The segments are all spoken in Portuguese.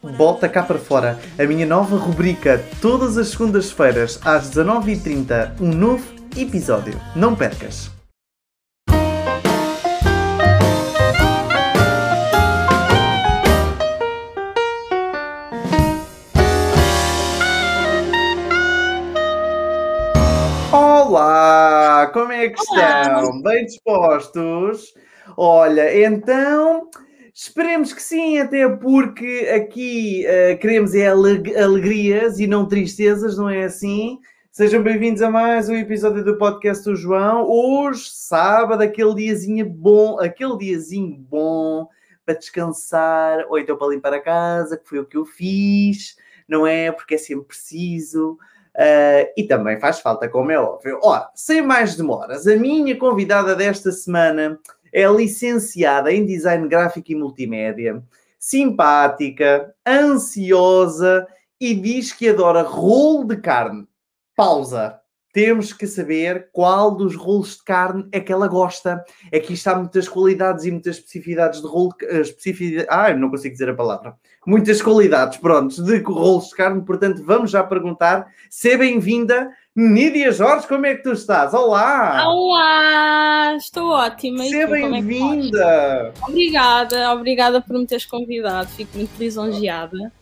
Bota cá para fora a minha nova rubrica todas as segundas-feiras às 19h30, um novo episódio. Não percas! Olá, como é que estão? Bem dispostos? Olha, então Esperemos que sim, até porque aqui uh, queremos é aleg alegrias e não tristezas, não é assim? Sejam bem-vindos a mais um episódio do podcast do João. Hoje, sábado, aquele diazinho bom, aquele diazinho bom para descansar, ou então para limpar a casa, que foi o que eu fiz, não é? Porque é sempre preciso. Uh, e também faz falta, como é óbvio. Ora, sem mais demoras, a minha convidada desta semana é licenciada em design gráfico e multimédia, simpática, ansiosa e diz que adora rolo de carne. Pausa. Temos que saber qual dos rolos de carne é que ela gosta. Aqui está muitas qualidades e muitas especificidades de rolo. Ah, não consigo dizer a palavra. Muitas qualidades, pronto, de rolos de carne. Portanto, vamos já perguntar. Seja bem-vinda Nídia Jorge, como é que tu estás? Olá! Olá! Estou ótima. Seja é bem-vinda! É obrigada, obrigada por me teres convidado. Fico muito lisonjeada.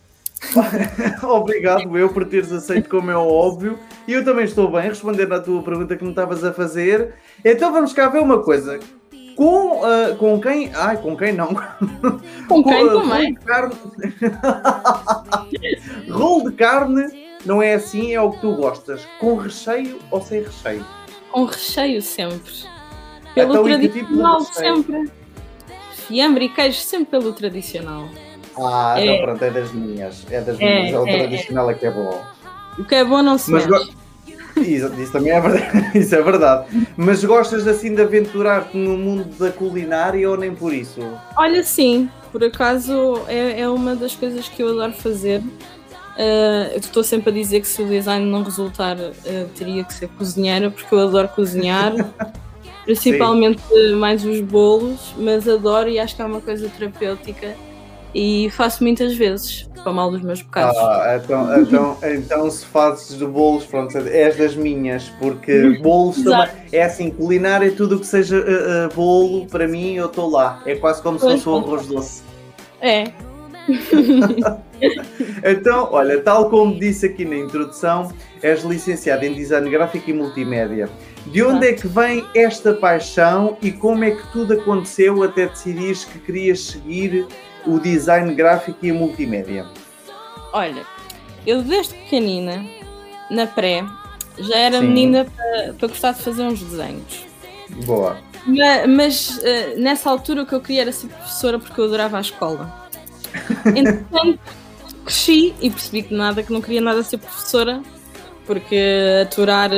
Obrigado eu por teres aceito, como é óbvio. E eu também estou bem, respondendo à tua pergunta que me estavas a fazer. Então vamos cá ver uma coisa. Com, uh, com quem? Ai, com quem não? Com quem com, também? Rolo de carne. rolo de carne não é assim, é o que tu gostas. Com recheio ou sem recheio? Com recheio sempre. Pelo então, tradicional tipo sempre. Fiambre e queijo sempre pelo tradicional. Ah, é. não, pronto, é das minhas. É das é, minhas. É, o é, tradicional é, que é bom. O que é bom não se Mas mexe. Isso, isso, também é verdade. Isso é verdade. Mas gostas assim de aventurar-te no mundo da culinária ou nem por isso? Olha, sim. Por acaso é, é uma das coisas que eu adoro fazer. Uh, eu estou sempre a dizer que se o design não resultar, uh, teria que ser cozinheira, porque eu adoro cozinhar, principalmente Sim. mais os bolos, mas adoro e acho que é uma coisa terapêutica e faço muitas vezes para mal dos meus bocados. Ah, então, então, então se fazes de bolos, pronto, és das minhas, porque bolos também é assim, culinária, tudo o que seja uh, bolo, para mim eu estou lá, é quase como pois se fosse um arroz doce. É, então, olha, tal como disse aqui na introdução, és licenciada em Design Gráfico e Multimédia. De onde é que vem esta paixão e como é que tudo aconteceu até decidires que querias seguir o design gráfico e a multimédia? Olha, eu desde pequenina, na pré, já era Sim. menina para, gostar de fazer uns desenhos. Boa. Mas, mas uh, nessa altura o que eu queria era ser professora porque eu adorava a escola. Entretanto, cresci e percebi que nada, que não queria nada ser professora, porque aturar,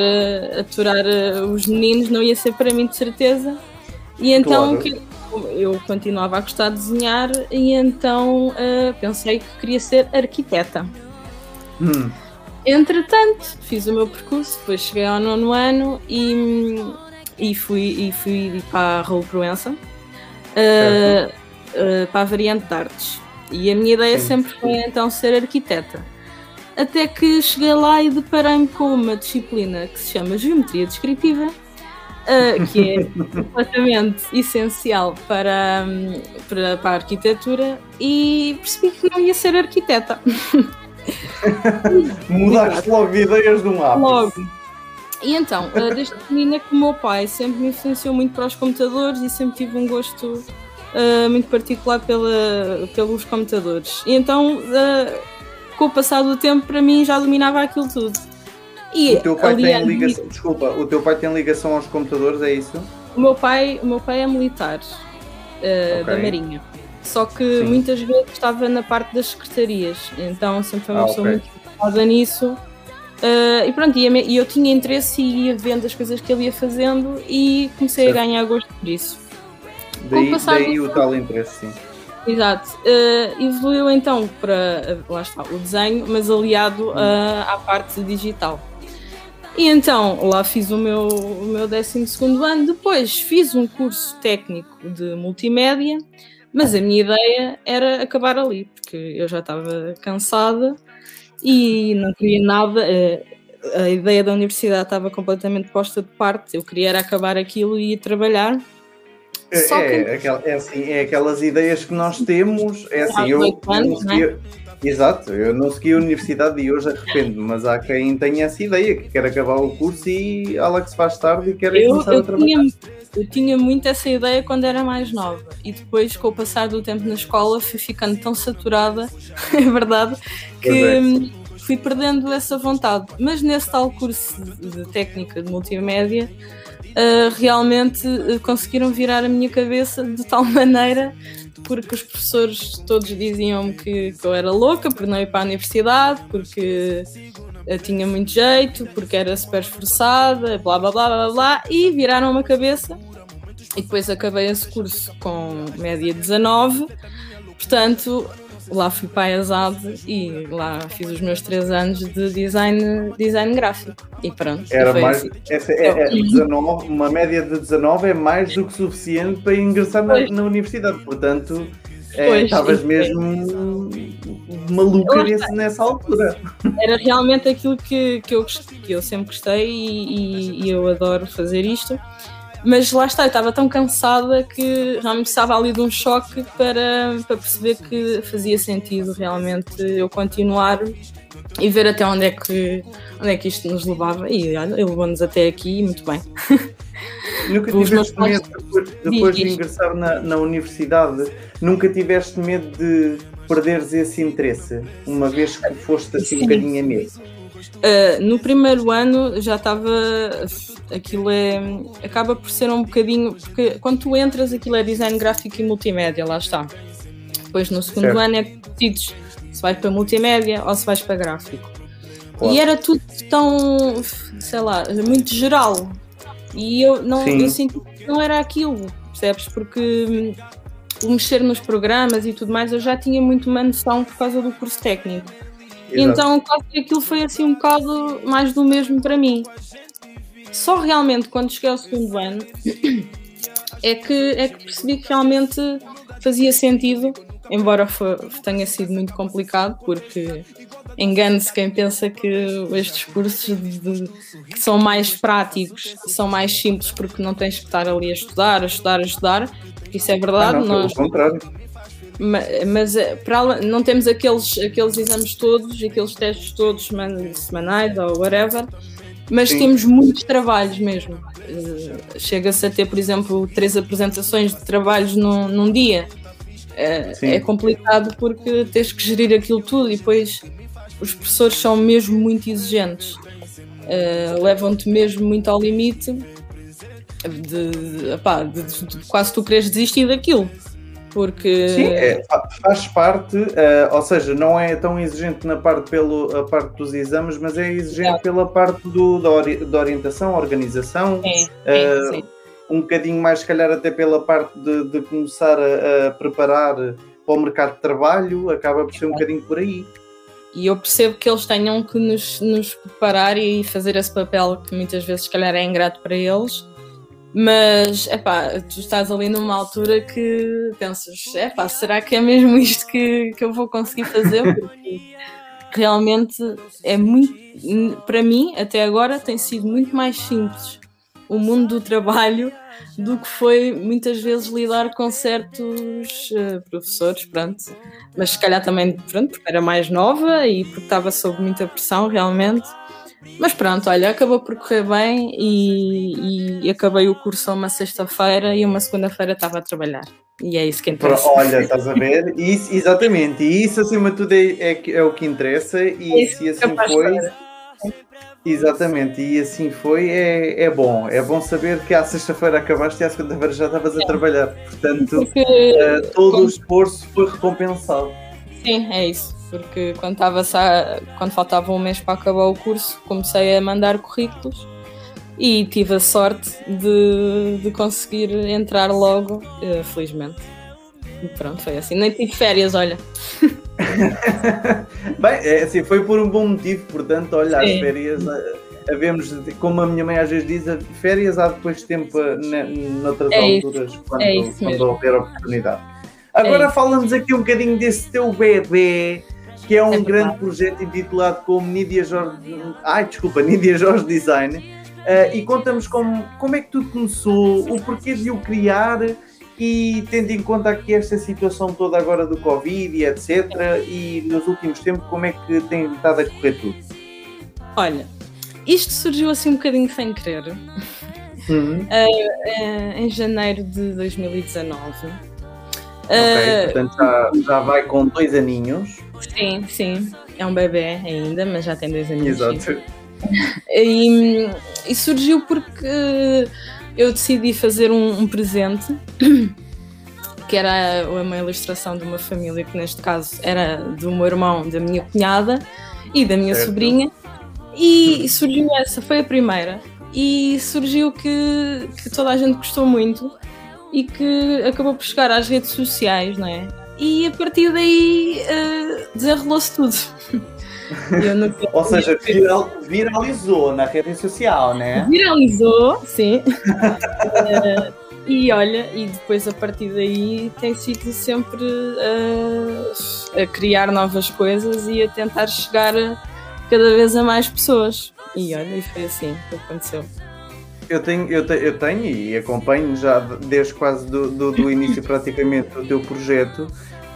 aturar os meninos não ia ser para mim de certeza. E então claro. eu continuava a gostar de desenhar e então uh, pensei que queria ser arquiteta. Hum. Entretanto, fiz o meu percurso, depois cheguei ao nono ano e, e, fui, e fui para a Raul Proença, uh, uh, para a variante de artes. E a minha ideia Sim. sempre foi então ser arquiteta. Até que cheguei lá e deparei-me com uma disciplina que se chama Geometria Descritiva, uh, que é completamente essencial para, para, para, a arquitetura, e percebi que não ia ser arquiteta. Mudaste logo de ideias de um. Logo. E então, uh, desde pequenina que o meu pai sempre me influenciou muito para os computadores e sempre tive um gosto uh, muito particular pela, pelos computadores. E então, uh, com o passar do tempo, para mim já dominava aquilo tudo. E, o teu pai tem ligação, desculpa, o teu pai tem ligação aos computadores, é isso? O meu pai, o meu pai é militar uh, okay. da Marinha. Só que Sim. muitas vezes estava na parte das secretarias, então sempre foi uma ah, pessoa okay. muito preocupada nisso. Uh, e pronto, e eu tinha interesse e ia vendo as coisas que ele ia fazendo e comecei certo. a ganhar gosto por isso. Daí, daí o tal interesse, sim. Exato. Uh, evoluiu então para, lá está, o desenho, mas aliado uh, à parte digital. E então lá fiz o meu, o meu 12 ano. Depois fiz um curso técnico de multimédia. Mas a minha ideia era acabar ali, porque eu já estava cansada e não queria nada. Eh, a ideia da universidade estava completamente posta de parte. Eu queria era acabar aquilo e ir trabalhar. É, é, aquel, é, assim, é aquelas ideias que nós temos. É assim, eu, eu não segui, Exato, eu não segui a universidade e hoje arrependo, mas há quem tenha essa ideia, que quer acabar o curso e ela que se faz tarde e quer eu, começar eu a trabalhar. Tinha, eu tinha muito essa ideia quando era mais nova e depois, com o passar do tempo na escola, fui ficando tão saturada, é verdade, que é. fui perdendo essa vontade. Mas nesse tal curso de técnica de multimédia, uh, realmente uh, conseguiram virar a minha cabeça de tal maneira porque os professores todos diziam-me que, que, eu era louca por não ir para a universidade, porque eu tinha muito jeito, porque era super esforçada, blá blá blá blá blá, e viraram-me a cabeça. E depois acabei esse curso com média 19, portanto lá fui para a ESAD e lá fiz os meus três anos de design, design gráfico. E pronto. Era mais, assim. essa, é, é, 19, uma média de 19 é mais do que suficiente para ingressar na, na universidade, portanto. É, estavas mesmo maluca nesse, nessa altura. Era realmente aquilo que, que, eu, que eu sempre gostei e, e, e eu adoro fazer isto. Mas lá está, eu estava tão cansada que realmente precisava ali de um choque para, para perceber que fazia sentido realmente eu continuar e ver até onde é que, onde é que isto nos levava. E olha, levou-nos até aqui muito bem. Nunca tiveste medo, depois, depois de ingressar na, na universidade, nunca tiveste medo de perderes esse interesse, uma vez que foste assim Sim. um bocadinho a medo? Uh, no primeiro ano já estava. Aquilo é. acaba por ser um bocadinho. Porque quando tu entras, aquilo é design gráfico e multimédia, lá está. Depois no segundo certo. ano é que decides se vais para multimédia ou se vais para gráfico. Claro. E era tudo tão. sei lá, muito geral. E eu não eu senti que não era aquilo, percebes? Porque o mexer nos programas e tudo mais eu já tinha muito uma noção por causa do curso técnico. Então quase que aquilo foi assim um bocado mais do mesmo para mim. Só realmente quando cheguei ao segundo ano é que, é que percebi que realmente fazia sentido, embora foi, tenha sido muito complicado, porque engane-se quem pensa que estes cursos de, de, que são mais práticos são mais simples porque não tens que estar ali a estudar, a estudar, a estudar, porque isso é verdade. Ah, não, nós, contrário mas eh, para não temos aqueles, aqueles exames todos, aqueles testes todos semanais ou whatever, mas Sim. temos muitos trabalhos mesmo. Uh, Chega-se a ter, por exemplo, três apresentações de trabalhos num, num dia. Uh, é complicado porque tens que gerir aquilo tudo e depois os professores são mesmo muito exigentes. Uh, Levam-te mesmo muito ao limite de, de, de, de, quase tu queres desistir daquilo porque sim é, faz parte uh, ou seja não é tão exigente na parte pelo a parte dos exames mas é exigente pela parte do da, ori da orientação organização uh, um bocadinho mais se calhar até pela parte de, de começar a, a, preparar para o mercado de trabalho acaba por ser um bocadinho por aí. E eu percebo que eles tenham que nos, nos preparar e fazer esse papel que muitas vezes se calhar é ingrato para eles mas, é pá, tu estás ali numa altura que pensas, é pá, será que é mesmo isto que, que eu vou conseguir fazer? Porque realmente é muito, para mim, até agora, tem sido muito mais simples o mundo do trabalho do que foi muitas vezes lidar com certos uh, professores, pronto. Mas se calhar também, pronto, porque era mais nova e porque estava sob muita pressão realmente. Mas pronto, olha, acabou por correr bem e, e acabei o curso uma sexta-feira e uma segunda-feira estava a trabalhar. E é isso que interessa. Olha, estás a ver? Isso, exatamente, e isso acima de tudo é, é, é o que interessa e é se assim foi. Exatamente, e assim foi, é, é bom. É bom saber que à sexta-feira acabaste e à segunda-feira já estavas a trabalhar. Portanto, Porque, uh, todo o esforço foi recompensado. Sim, é isso porque quando, estava quando faltava um mês para acabar o curso, comecei a mandar currículos e tive a sorte de, de conseguir entrar logo, uh, felizmente. E pronto, foi assim. Nem tive férias, olha. Bem, é assim, foi por um bom motivo, portanto, olha, Sim. as férias, eh, havemos, como a minha mãe às vezes diz, férias há depois tempo eh, noutras é alturas, quando, é quando houver oportunidade. Agora É. fala-nos aqui um bocadinho desse teu bebê, que é um É grande projeto intitulado como Nídia Jorge. Ai, desculpa, Nídia Jorge Design. Ah, e conta-nos como, como é que tudo começou, o porquê de o criar e tendo em conta aqui esta situação toda agora do Covid e etc. E nos últimos tempos, como é que tem estado a correr tudo? Olha, isto surgiu assim um bocadinho sem querer. Uhum. eh, em janeiro de 2019. Ok, portanto já, já vai com dois aninhos. Sim, sim. É um bebê ainda, mas já tem dois anos. Exato. E, e surgiu porque eu decidi fazer um, um presente que era uma ilustração de uma família que neste caso era do meu irmão, da minha cunhada e da minha Certo. sobrinha e surgiu essa, foi a primeira e surgiu que, que toda a gente gostou muito e que acabou por chegar às redes sociais, não é? E a partir daí eh, desenrolou-se tudo. Eu nunca- Ou seja, viral- viralizou na rede social, né? Viralizou, sim. Eh, e olha, e depois a partir daí tem sido sempre eh, a criar novas coisas e a tentar chegar a- cada vez a mais pessoas. E olha, e foi assim que aconteceu. Eu tenho, eu, te- eu tenho e acompanho já desde quase do, do, do início praticamente do teu projeto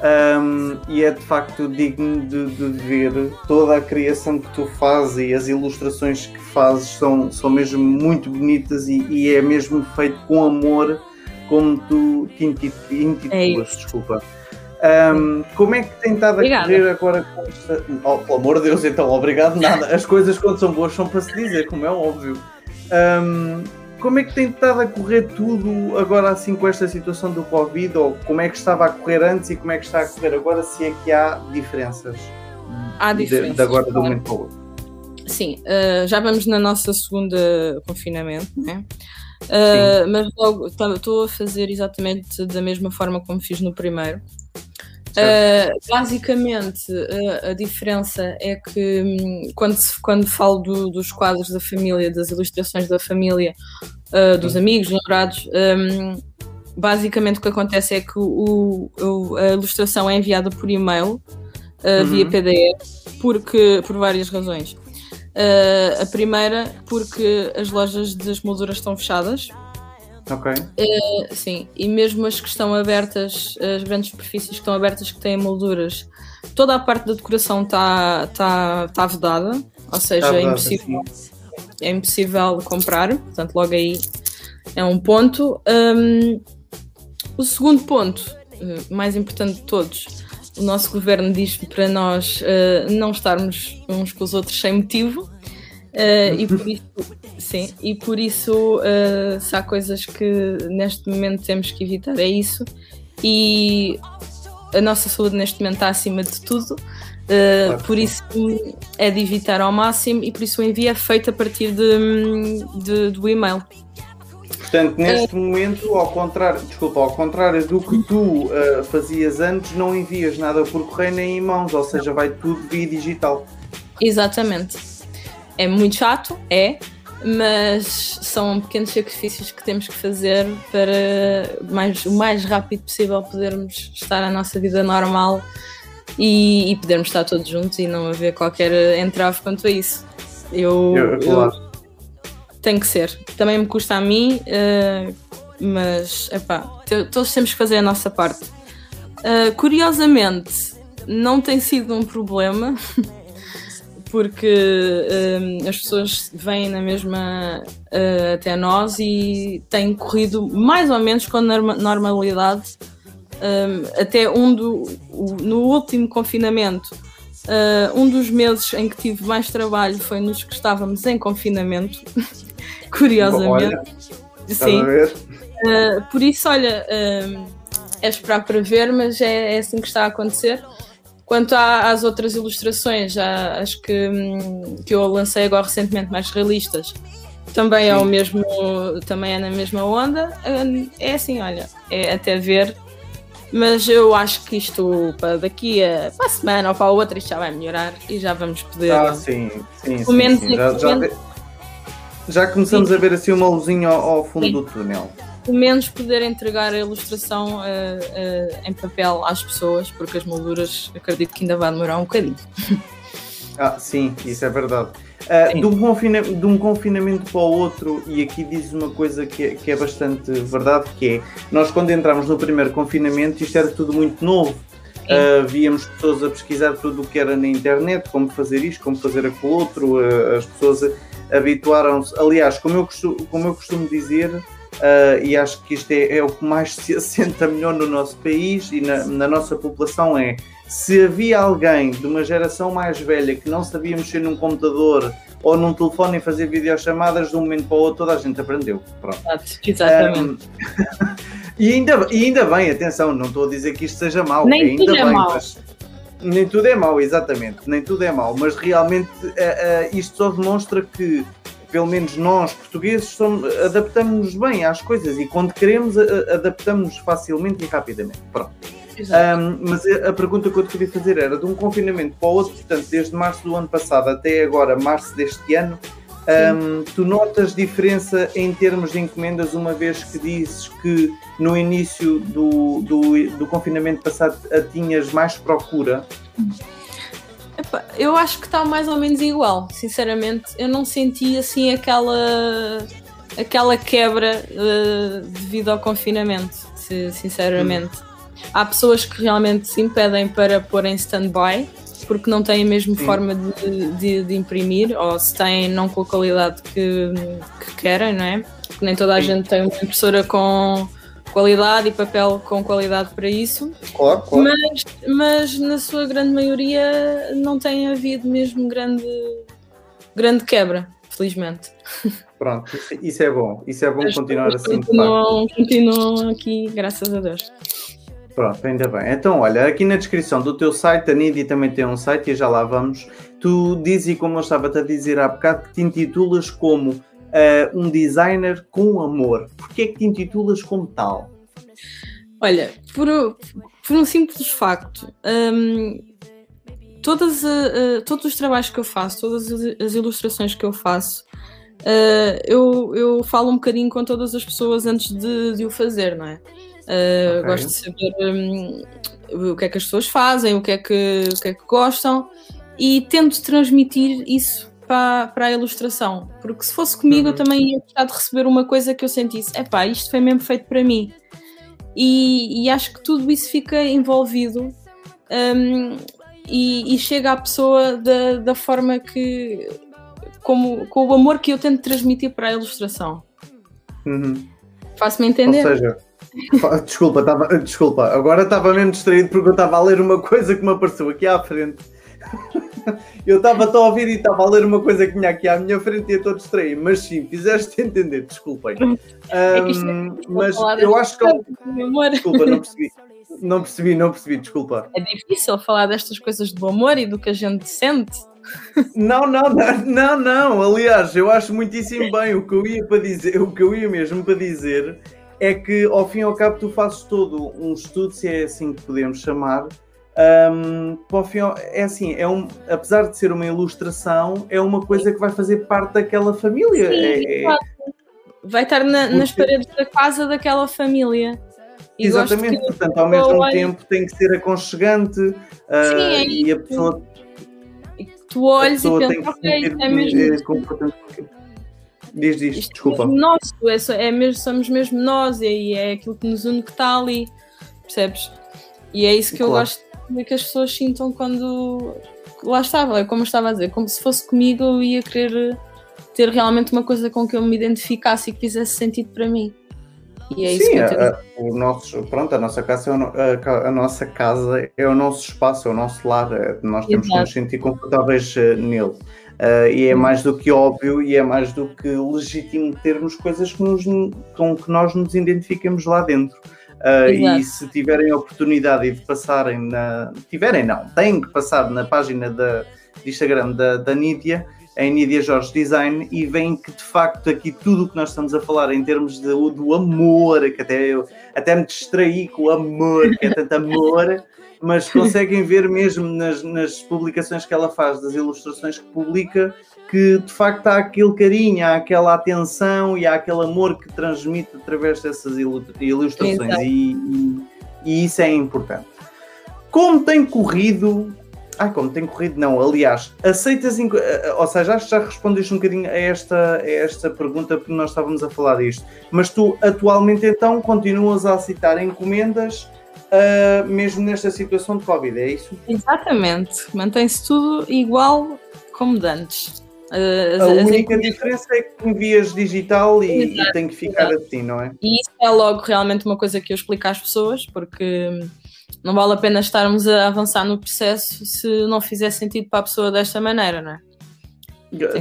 um, e é de facto digno de, de ver toda a criação que tu fazes e as ilustrações que fazes são, são mesmo muito bonitas e, e é mesmo feito com amor como tu te inti- intitulas, desculpa. Um, como é que tem estado a correr agora com esta... Oh, pelo amor de Deus, então, obrigado nada. As coisas quando são boas são para se dizer, como é óbvio. Um, como é que tem estado a correr tudo agora assim com esta situação do Covid? Ou como é que estava a correr antes e como é que está a correr agora? Se é que há diferenças, Há de- diferenças, de, agora do claro. momento para o outro? Sim, eh, já vamos na nossa segunda confinamento, né? Eh, mas logo estou a fazer exatamente da mesma forma como fiz no primeiro. Eh, basicamente, eh, a diferença é que hum, quando, se- quando falo do- dos quadros da família, das ilustrações da família, eh, dos amigos, dos namorados, hum, basicamente o que acontece é que o, o- a ilustração é enviada por e-mail eh, via Uhum. PDF porque, por várias razões. A primeira, porque as lojas das molduras estão fechadas, Ok. Sim, e mesmo as que estão abertas, as grandes superfícies que estão abertas que têm molduras, toda a parte da decoração está tá, tá vedada, ou seja, Está é, vedada, impossível, é impossível comprar, portanto, logo aí é um ponto. Hum, o segundo ponto, eh, mais importante de todos, o nosso governo diz para nós eh, não estarmos uns com os outros sem motivo. Eh, e por isso, sim, e por isso eh, se há coisas que neste momento temos que evitar é isso. E a nossa saúde neste momento está acima de tudo. Eh, Claro. por isso é de evitar ao máximo e por isso o envio é feito a partir de, de- do e-mail. Portanto, neste momento, ao contrário, desculpa, ao contrário do que tu ah, fazias antes, não envias nada por correio nem em mãos, ou seja, vai tudo via digital. Exatamente. É muito chato, é, mas são pequenos sacrifícios que temos que fazer para mais, o mais rápido possível podermos estar a nossa vida normal e, e podermos estar todos juntos e não haver qualquer entrave quanto a isso. Eu, Eu- eu- tem que ser. Também me custa a mim, eh, mas epá, todos temos que fazer a nossa parte. Eh, curiosamente, não tem sido um problema, porque eh, as pessoas vêm na mesma eh, até nós e têm corrido mais ou menos com norma- normalidade. Eh, até um do, o- no último confinamento, eh, um dos meses em que tive mais trabalho foi nos que estávamos em confinamento, curiosamente. Olha, Sim. Uh, por isso, olha, um, é esperar para ver, mas é, é assim que está a acontecer. Quanto às outras ilustrações, já, as que, hum, que eu lancei agora recentemente, mais realistas, também é o mesmo, também é na mesma onda. Hum, É assim, olha, é até ver. Mas eu acho que isto para daqui a, para a semana ou para a outra isto já vai melhorar e já vamos poder. Ah, sim, sim, sim, sim. Já, já, já começamos Sim. a ver assim uma luzinha ao, ao fundo Sim. do túnel. Pelo menos poder entregar a ilustração uh, uh, em papel às pessoas, porque as molduras acredito que ainda vai demorar um bocadinho. Ah, sim, isso é verdade. Uh, de, um confinamento, de, um confinamento, para o outro, e aqui diz uma coisa que é, que é bastante verdade, que é, nós quando entramos no primeiro confinamento, isto era tudo muito novo. Uh, víamos pessoas a pesquisar tudo o que era na internet, como fazer isto, como fazer aquilo outro, uh, as pessoas habituaram-se. Aliás, como eu costumo, como eu costumo dizer, uh, e acho que isto é, é, o que mais se assenta melhor no nosso país e na, na, nossa população, é se havia alguém de uma geração mais velha que não sabia mexer num computador ou num telefone e fazer videochamadas de um momento para o outro, toda a gente aprendeu. Pronto. Exatamente. Um, e, ainda, e ainda bem, atenção, não estou a dizer que isto seja mau. Nem ainda tudo bem, é mau. Mas, nem tudo é mau, exatamente, nem tudo é mau, mas realmente uh, uh, isto só demonstra que, pelo menos nós, portugueses, adaptamos-nos bem às coisas e quando queremos, adaptamos-nos facilmente e rapidamente. Pronto. Um, mas a pergunta que eu te queria fazer era de um confinamento para o outro, portanto, desde março do ano passado até agora, março deste ano, um, tu notas diferença em termos de encomendas, uma vez que dizes que no início do, do, do confinamento passado tinhas mais procura? Eu acho que está mais ou menos igual, sinceramente. Eu não senti assim aquela, aquela quebra uh, devido ao confinamento, sinceramente. Hum. Há pessoas que realmente se impedem para pôr em stand-by porque não têm a mesma Sim. forma de, de, de, imprimir, ou se têm não com a qualidade que, que querem, não é? Porque nem toda a Sim. gente tem uma impressora com qualidade e papel com qualidade para isso. Claro, claro. Mas, mas na sua grande maioria não tem havido mesmo grande, grande quebra, felizmente. Pronto, isso é bom, isso é bom As continuar assim. Continuam, continuam aqui, graças a Deus. Pronto, ainda bem. Então, olha, aqui na descrição do teu site, a Nidi também tem um site e já lá vamos. Tu dizes, como eu estava-te a dizer há bocado, que te intitulas como uh, um designer com amor. Porquê é que te intitulas como tal? Olha, por, por um simples facto. Um, todas, uh, todos os trabalhos que eu faço, todas as ilustrações que eu faço, uh, eu, eu falo um bocadinho com todas as pessoas antes de, de o fazer, não é? Uh, okay. Gosto de saber um, o que é que as pessoas fazem, o que é que, o que, é que gostam e tento transmitir isso para, para a ilustração. Porque se fosse comigo, uhum. eu também ia gostar de receber uma coisa que eu sentisse: é pá, isto foi mesmo feito para mim. E, e acho que tudo isso fica envolvido um, e, e, chega à pessoa da, da forma que. Como, com o amor que eu tento transmitir para a ilustração. Uhum. Faço-me entender? Ou seja, Desculpa, tava, desculpa, agora estava mesmo distraído porque eu estava a ler uma coisa que me apareceu aqui à frente. Eu estava a ouvir e estava a ler uma coisa que tinha aqui à minha frente e eu estou distraído, mas sim, fizeste entender, desculpem. Um, é mas eu acho que. Desculpa, não percebi. Não percebi, não percebi, desculpa. É difícil falar destas coisas do amor e do que a gente sente. Não, não, não, não, não. Aliás, eu acho muitíssimo bem o que eu ia para dizer, o que eu ia mesmo para dizer é que ao fim e ao cabo tu fazes todo um estudo, se é assim que podemos chamar. Um, fim, é assim, é um, apesar de ser uma ilustração, é uma coisa que vai fazer parte daquela família. Sim, é, é... Vai estar na, nas paredes da casa daquela família. E Exatamente, que... portanto, ao mesmo tempo tem que ser aconchegante uh, Sim, é e a pessoa. E tu olhas e pensas, ok, é mesmo. Diz, diz, Isto desculpa. É nosso, é, é mesmo, somos mesmo nós e é aquilo que nos une que está ali, percebes? E é isso que claro. eu gosto de que as pessoas sintam quando lá estava, é como eu estava a dizer, como se fosse comigo eu ia querer ter realmente uma coisa com que eu me identificasse e que fizesse sentido para mim. E é isso Sim, que eu tenho. A, o nosso, pronto, a nossa casa é o, a, a, nossa casa é o nosso espaço, é o nosso lar, é, nós temos Exato. que nos sentir confortáveis uh, nele. Uh, e é mais do que óbvio e é mais do que legítimo termos coisas que nos, com que nós nos identifiquemos lá dentro. Uh, e se tiverem a oportunidade de passarem na. Tiverem, não, têm que passar na página da, de Instagram da, da Nídia, em Nídia Jorge Design, e veem que de facto aqui tudo o que nós estamos a falar em termos de, do amor, que até eu até me distraí com o amor, que é tanto amor. mas conseguem ver mesmo nas, nas publicações que ela faz, das ilustrações que publica, que de facto há aquele carinho, há aquela atenção e há aquele amor que transmite através dessas ilustrações e, e, e, isso é importante. Como tem corrido? Ah, como tem corrido? Não, aliás, aceitas, eh, eh, ou seja, acho que já respondeste um bocadinho a esta, a esta pergunta porque nós estávamos a falar disto, mas tu atualmente então continuas a aceitar encomendas uh, mesmo nesta situação de Covid, é isso? Exatamente, mantém-se tudo igual como de antes. Uh, a única diferença é que envias digital e, e tem que ficar exato. assim, não é? E isso é logo realmente uma coisa que eu explico às pessoas, porque não vale a pena estarmos a avançar no processo se não fizer sentido para a pessoa desta maneira, não é?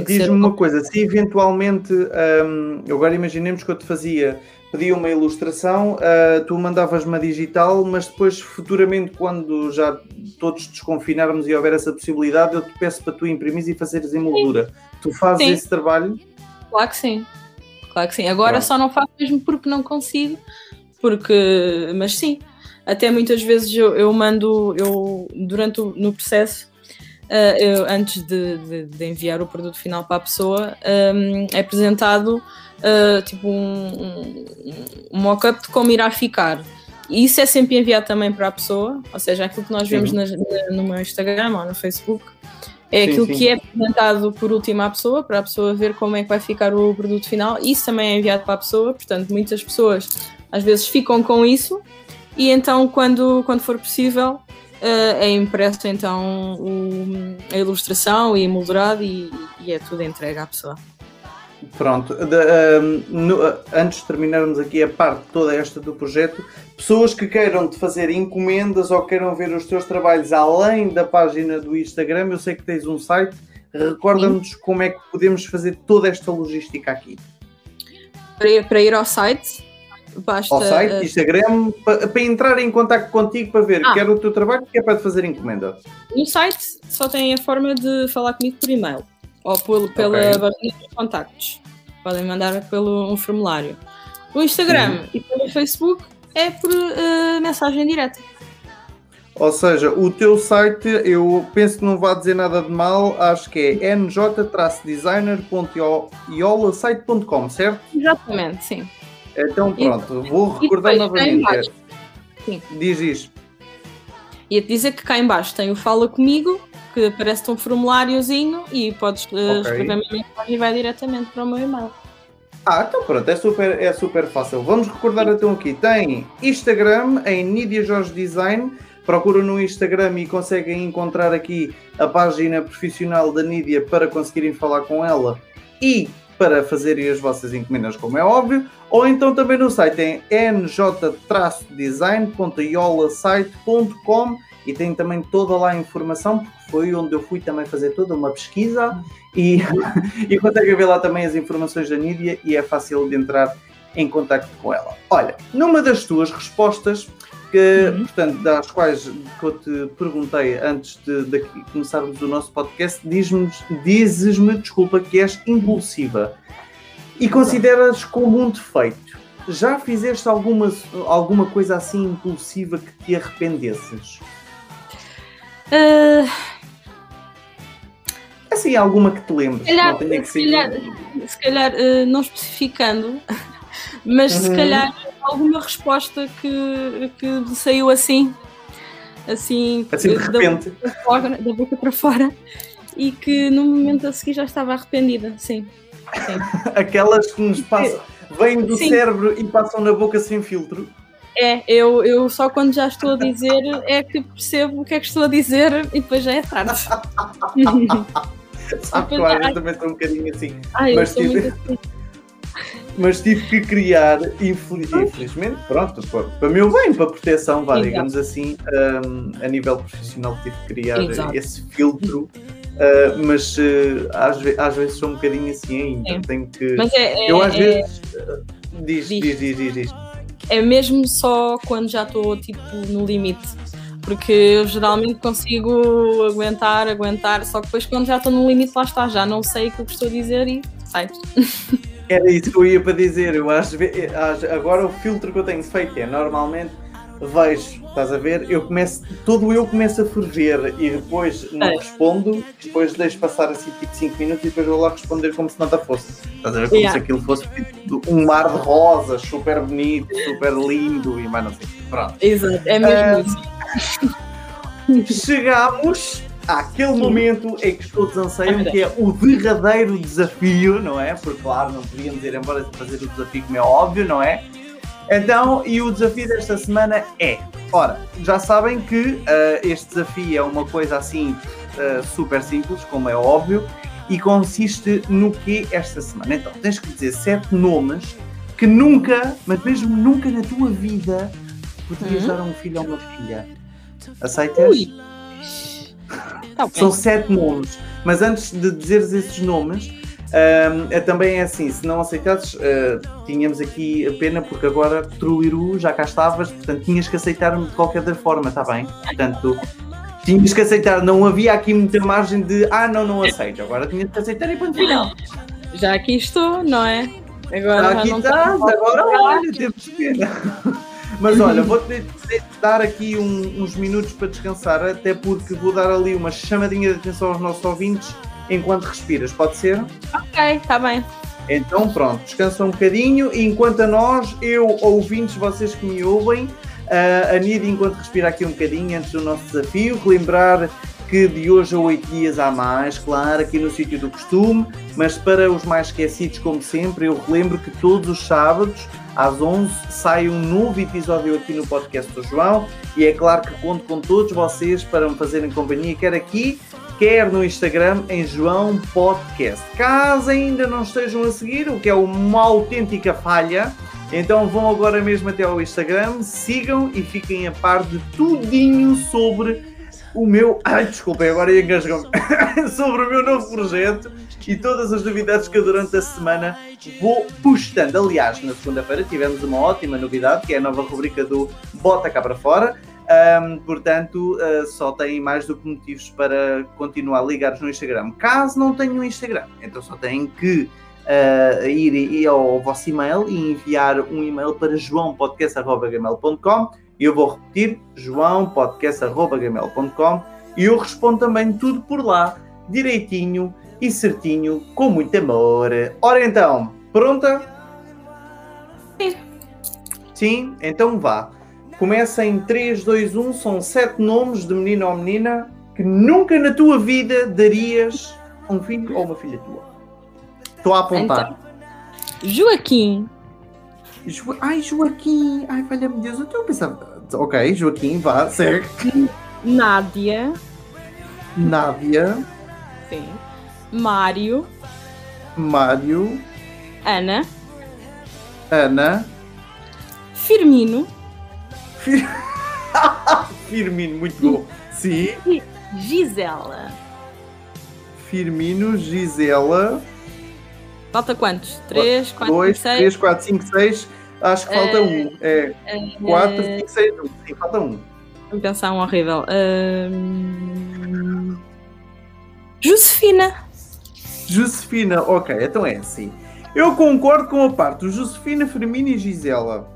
Diz-me uma coisa, se eventualmente, um, agora imaginemos que eu te fazia pedia uma ilustração, uh, tu mandavas uma digital, mas depois, futuramente, quando já todos desconfinarmos e houver essa possibilidade, eu te peço para tu imprimires e fazeres em moldura. Tu fazes sim. esse trabalho? Claro que sim. Claro que sim. Agora Pronto. só não faço mesmo porque não consigo, porque, mas sim. Até muitas vezes eu, eu mando, eu durante o no processo, uh, eu, antes de, de, de, enviar o produto final para a pessoa, um, é apresentado uh, tipo um, um, mock-up de como irá ficar. E isso é sempre enviado também para a pessoa, ou seja, aquilo que nós vemos na, no meu Instagram ou no Facebook é sim, aquilo sim. que é apresentado por último à pessoa, para a pessoa ver como é que vai ficar o produto final. Isso também é enviado para a pessoa, portanto, muitas pessoas às vezes ficam com isso e então, quando, quando for possível, é impresso então o, a ilustração e moldurado e, e é tudo entregue à pessoa. Pronto, de, um, no, antes de terminarmos aqui a parte toda esta do projeto, pessoas que queiram te fazer encomendas ou queiram ver os teus trabalhos além da página do Instagram, eu sei que tens um site, recorda-nos como é que podemos fazer toda esta logística aqui. Para ir, para ir ao site, basta. Ao site, uh... Instagram, para, para, entrar em contato contigo para ver ah. quer o teu trabalho, quer para te fazer encomenda. No site só tem a forma de falar comigo por e-mail ou pelo, pela okay. barrinha de contactos. Podem mandar pelo um formulário. O Instagram e pelo Facebook é por uh, mensagem direta. Ou seja, o teu site, eu penso que não vai dizer nada de mal, acho que é nj-designer.iolasite.com, certo? Exatamente, sim. Então pronto, e, vou recordar novamente. Sim. Diz isto. Ia-te dizer que cá embaixo tem o Fala Comigo, que aparece um formuláriozinho e podes uh, okay. escrever mensagem e vai diretamente para o meu e-mail. Ah, então pronto, é super, é super fácil. Vamos recordar então aqui. Tem Instagram em Nidia Jorge Design. Procura no Instagram e conseguem encontrar aqui a página profissional da Nídia para conseguirem falar com ela e para fazerem as vossas encomendas, como é óbvio. Ou então também no site em nj-design.iolasite.com e tem também toda lá a informação, porque foi onde eu fui também fazer toda uma pesquisa e, e consegue ver lá também as informações da Nídia e é fácil de entrar em contato com ela. Olha, numa das tuas respostas, que, uhum. portanto, das quais que eu te perguntei antes de, de começarmos o nosso podcast, dizes-me, desculpa, que és impulsiva e consideras como um defeito. Já fizeste alguma, alguma coisa assim impulsiva que te arrependesses? Uh... Assim, alguma que te lembres? Se calhar, não, se calhar, se calhar uh, não especificando, mas uhum. se calhar alguma resposta que, que saiu assim, assim, assim de repente. Da boca, fora, da boca para fora, e que no momento a seguir já estava arrependida, sim. sim. Aquelas que nos passam, vêm do sim. cérebro e passam na boca sem filtro. É, eu, eu só quando já estou a dizer é que percebo o que é que estou a dizer e depois já é tarde. Sabe, claro, eu também estou um bocadinho assim. Ai, mas, tive, assim. Mas tive que criar, infelizmente, pronto, para o meu bem, para proteção, vá, digamos assim, um, a nível profissional, tive que criar Exato. esse filtro. Uh, mas uh, às, às, vezes sou um bocadinho assim ainda. É. Tenho que. Mas é, é, eu às é, vezes. Uh, diz, diz, diz, diz, diz. diz é mesmo só quando já estou tipo no limite. Porque eu geralmente consigo aguentar, aguentar, só que depois quando já estou no limite lá está, já não sei o que eu estou a dizer e sai. Era isso que eu ia para dizer. Eu acho, agora o filtro que eu tenho feito é normalmente vejo, estás a ver? Eu começo, todo eu começo a ferver e depois não É. respondo, depois deixo passar assim tipo 5 minutos e depois vou lá responder como se nada fosse. Estás a ver? Como Yeah. se aquilo fosse tipo, um mar de rosas, super bonito, super lindo e mais não sei. Pronto. Exato, é mesmo Ah, isso. Àquele momento em que todos anseiam, que é o derradeiro desafio, não é? Porque, claro, não podíamos ir embora sem fazer o desafio, como é óbvio, não é? Então, e o desafio desta semana é: ora, já sabem que ah, este desafio é uma coisa assim ah, super simples, como é óbvio, e consiste no que esta semana? Então, tens que dizer sete nomes que nunca, mas mesmo nunca na tua vida, podias Uhum. dar a um filho ou uma filha. Aceitas? Ui. Tá. São sete nomes. Mas antes de dizeres esses nomes, é também é assim: se não aceitasses, uh, tínhamos aqui a pena, porque agora Truiru já cá estavas, portanto tinhas que aceitar-me de qualquer forma, está bem? Portanto, tinhas que aceitar, não havia aqui muita margem de ah, não, não aceito. Agora tinhas que aceitar e ponto final. Já aqui estou, não é? Agora Já aqui estás, agora olha, temos pena. Mas olha, vou-te dar aqui um- uns minutos para descansar, até porque vou dar ali uma chamadinha de atenção aos nossos ouvintes enquanto respiras, pode ser? Ok, está bem. Então pronto, descansa um bocadinho e enquanto a nós, eu, ouvintes, vocês que me ouvem, ah, a Nida enquanto respira aqui um bocadinho antes do nosso desafio, relembrar que de hoje a oito dias há mais, claro, aqui no sítio do costume, mas para os mais esquecidos, como sempre, eu relembro que todos os sábados, às 11, sai um novo episódio aqui no podcast do João e é claro que conto com todos vocês para me fazerem companhia, quer aqui, quer no Instagram, em João Podcast. Caso ainda não estejam a seguir, o que é uma autêntica falha, então vão agora mesmo até ao Instagram, sigam e fiquem a par de tudinho sobre o meu. Ai, desculpem, agora engasgou-me. sobre o meu novo projeto e todas as novidades que eu durante a semana vou postando. Aliás, na segunda-feira tivemos uma ótima novidade, que é a nova rubrica do Bota Cá para Fora. Ahm, portanto, ah, só têm mais do que motivos para continuar ligados no Instagram. Caso não tenham um Instagram, então só têm que ah, ir, ir ao vosso e-mail e enviar um e-mail para joãopodcast.gmail.com e eu vou repetir, joãopodcast.gmail.com e eu respondo também tudo por lá, direitinho e certinho, com muito amor. Ora então, pronta? Sim. Sim? Então vá. Começa em 3, 2, 1, são sete nomes de menino ou menina que nunca na tua vida darias a um filho ou uma filha tua. Estou a apontar. Joaquim, Jo- Ai, Joaquim! Ai, valha-me Deus, eu estou a pensar. Ok, Joaquim, vá, segue. Nádia, Nádia, sim. Mário, Mário, Ana, Ana, Firmino, Fir... Firmino, muito bom. Sim, Gisela. Firmino, Gisela, Falta quantos? 3, 4, 2, 6? 3, 4, 5, 6. Acho que falta Eh, um. É 4, 5, 6, 1. Sim, falta um. Vou pensar um horrível. Ahn, Josefina. Josefina, ok, então é assim. Eu concordo com a parte do Josefina, Firmino e Gisela.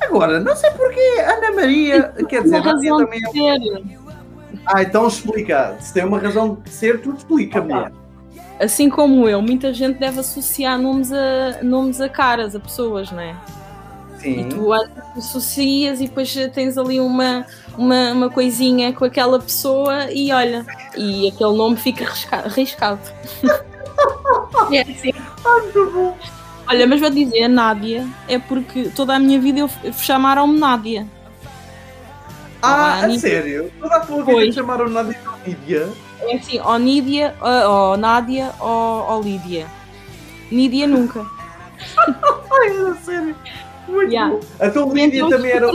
Agora, não sei porquê, Ana Maria, quer dizer, Nádia razão também é. Ah, então explica. Se tem uma razão de ser, tu explica, mulher. Assim como eu, muita gente deve associar nomes a, nomes a caras, a pessoas, não é? E Sim. tu às vezes associas e depois tens ali uma, uma, uma coisinha com aquela pessoa e olha, e aquele nome fica risca- riscado. é assim. Olha, mas vou dizer, Nádia é porque toda a minha vida eu chamaram-me Nádia. Ah, a sério? Toda a tua vida chamaram Nádia de Lídia? É assim, ou Nídia, ou, ou Nádia, ou, ou Lídia. Nídia nunca. Ai, a sério. Muito Yeah. bom. Então Lídia Então, também era.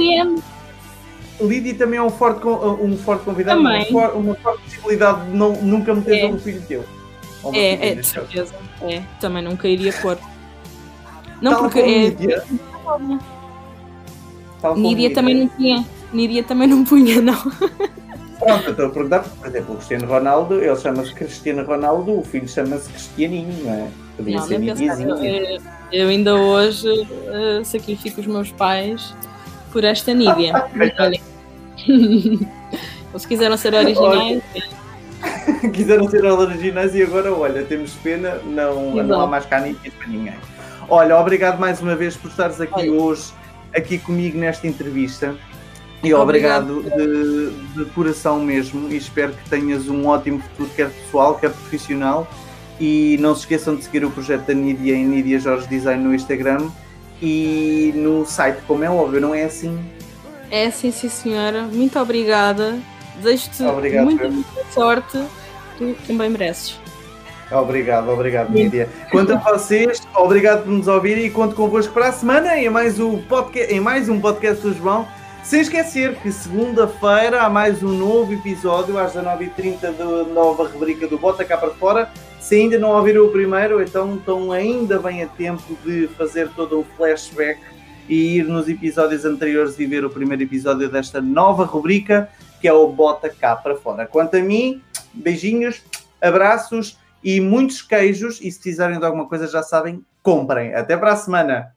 Lídia também é um forte, um forte convidado, Também. uma forte possibilidade de não, nunca meter É. um filho teu. Ou É, é, de certeza. É, também nunca iria pôr. Não, Tal porque é. Nídia também não punha. Nídia também não punha, não. Pronto, estou a perguntar, por exemplo, o Cristiano Ronaldo, ele chama-se Cristiano Ronaldo, o filho chama-se Cristianinho, não é? Podia Não, ser. Nidiazinho. Eu, ainda hoje eh, sacrifico os meus pais por esta Nídia. Eles quiseram ser originais. quiseram ser originais e agora, olha, temos pena, não, não há mais cá para ninguém. Olha, obrigado mais uma vez por estares aqui olha. hoje, aqui comigo nesta entrevista. E obrigado, obrigado de, de, coração mesmo e espero que tenhas um ótimo futuro, quer pessoal, quer profissional. E não se esqueçam de seguir o projeto da Nídia em Nídia Jorge Design no Instagram e no site, como é óbvio, não é assim? É assim, sim senhora. Muito obrigada. Desejo-te muita, muita sorte. Tu também mereces. Obrigado, obrigado, Nídia. Quanto a vocês, obrigado por nos ouvirem e conto convosco para a semana em mais um podcast, em mais um podcast do João. Sem esquecer que segunda-feira há mais um novo episódio às 19h30 da nova rubrica do Bota Cá para Fora. Se ainda não ouviram o primeiro, então estão ainda bem a tempo de fazer todo o flashback e ir nos episódios anteriores e ver o primeiro episódio desta nova rubrica que é o Bota Cá para Fora. Quanto a mim, beijinhos, abraços e muitos queijos. E se precisarem de alguma coisa, já sabem, comprem. Até para a semana!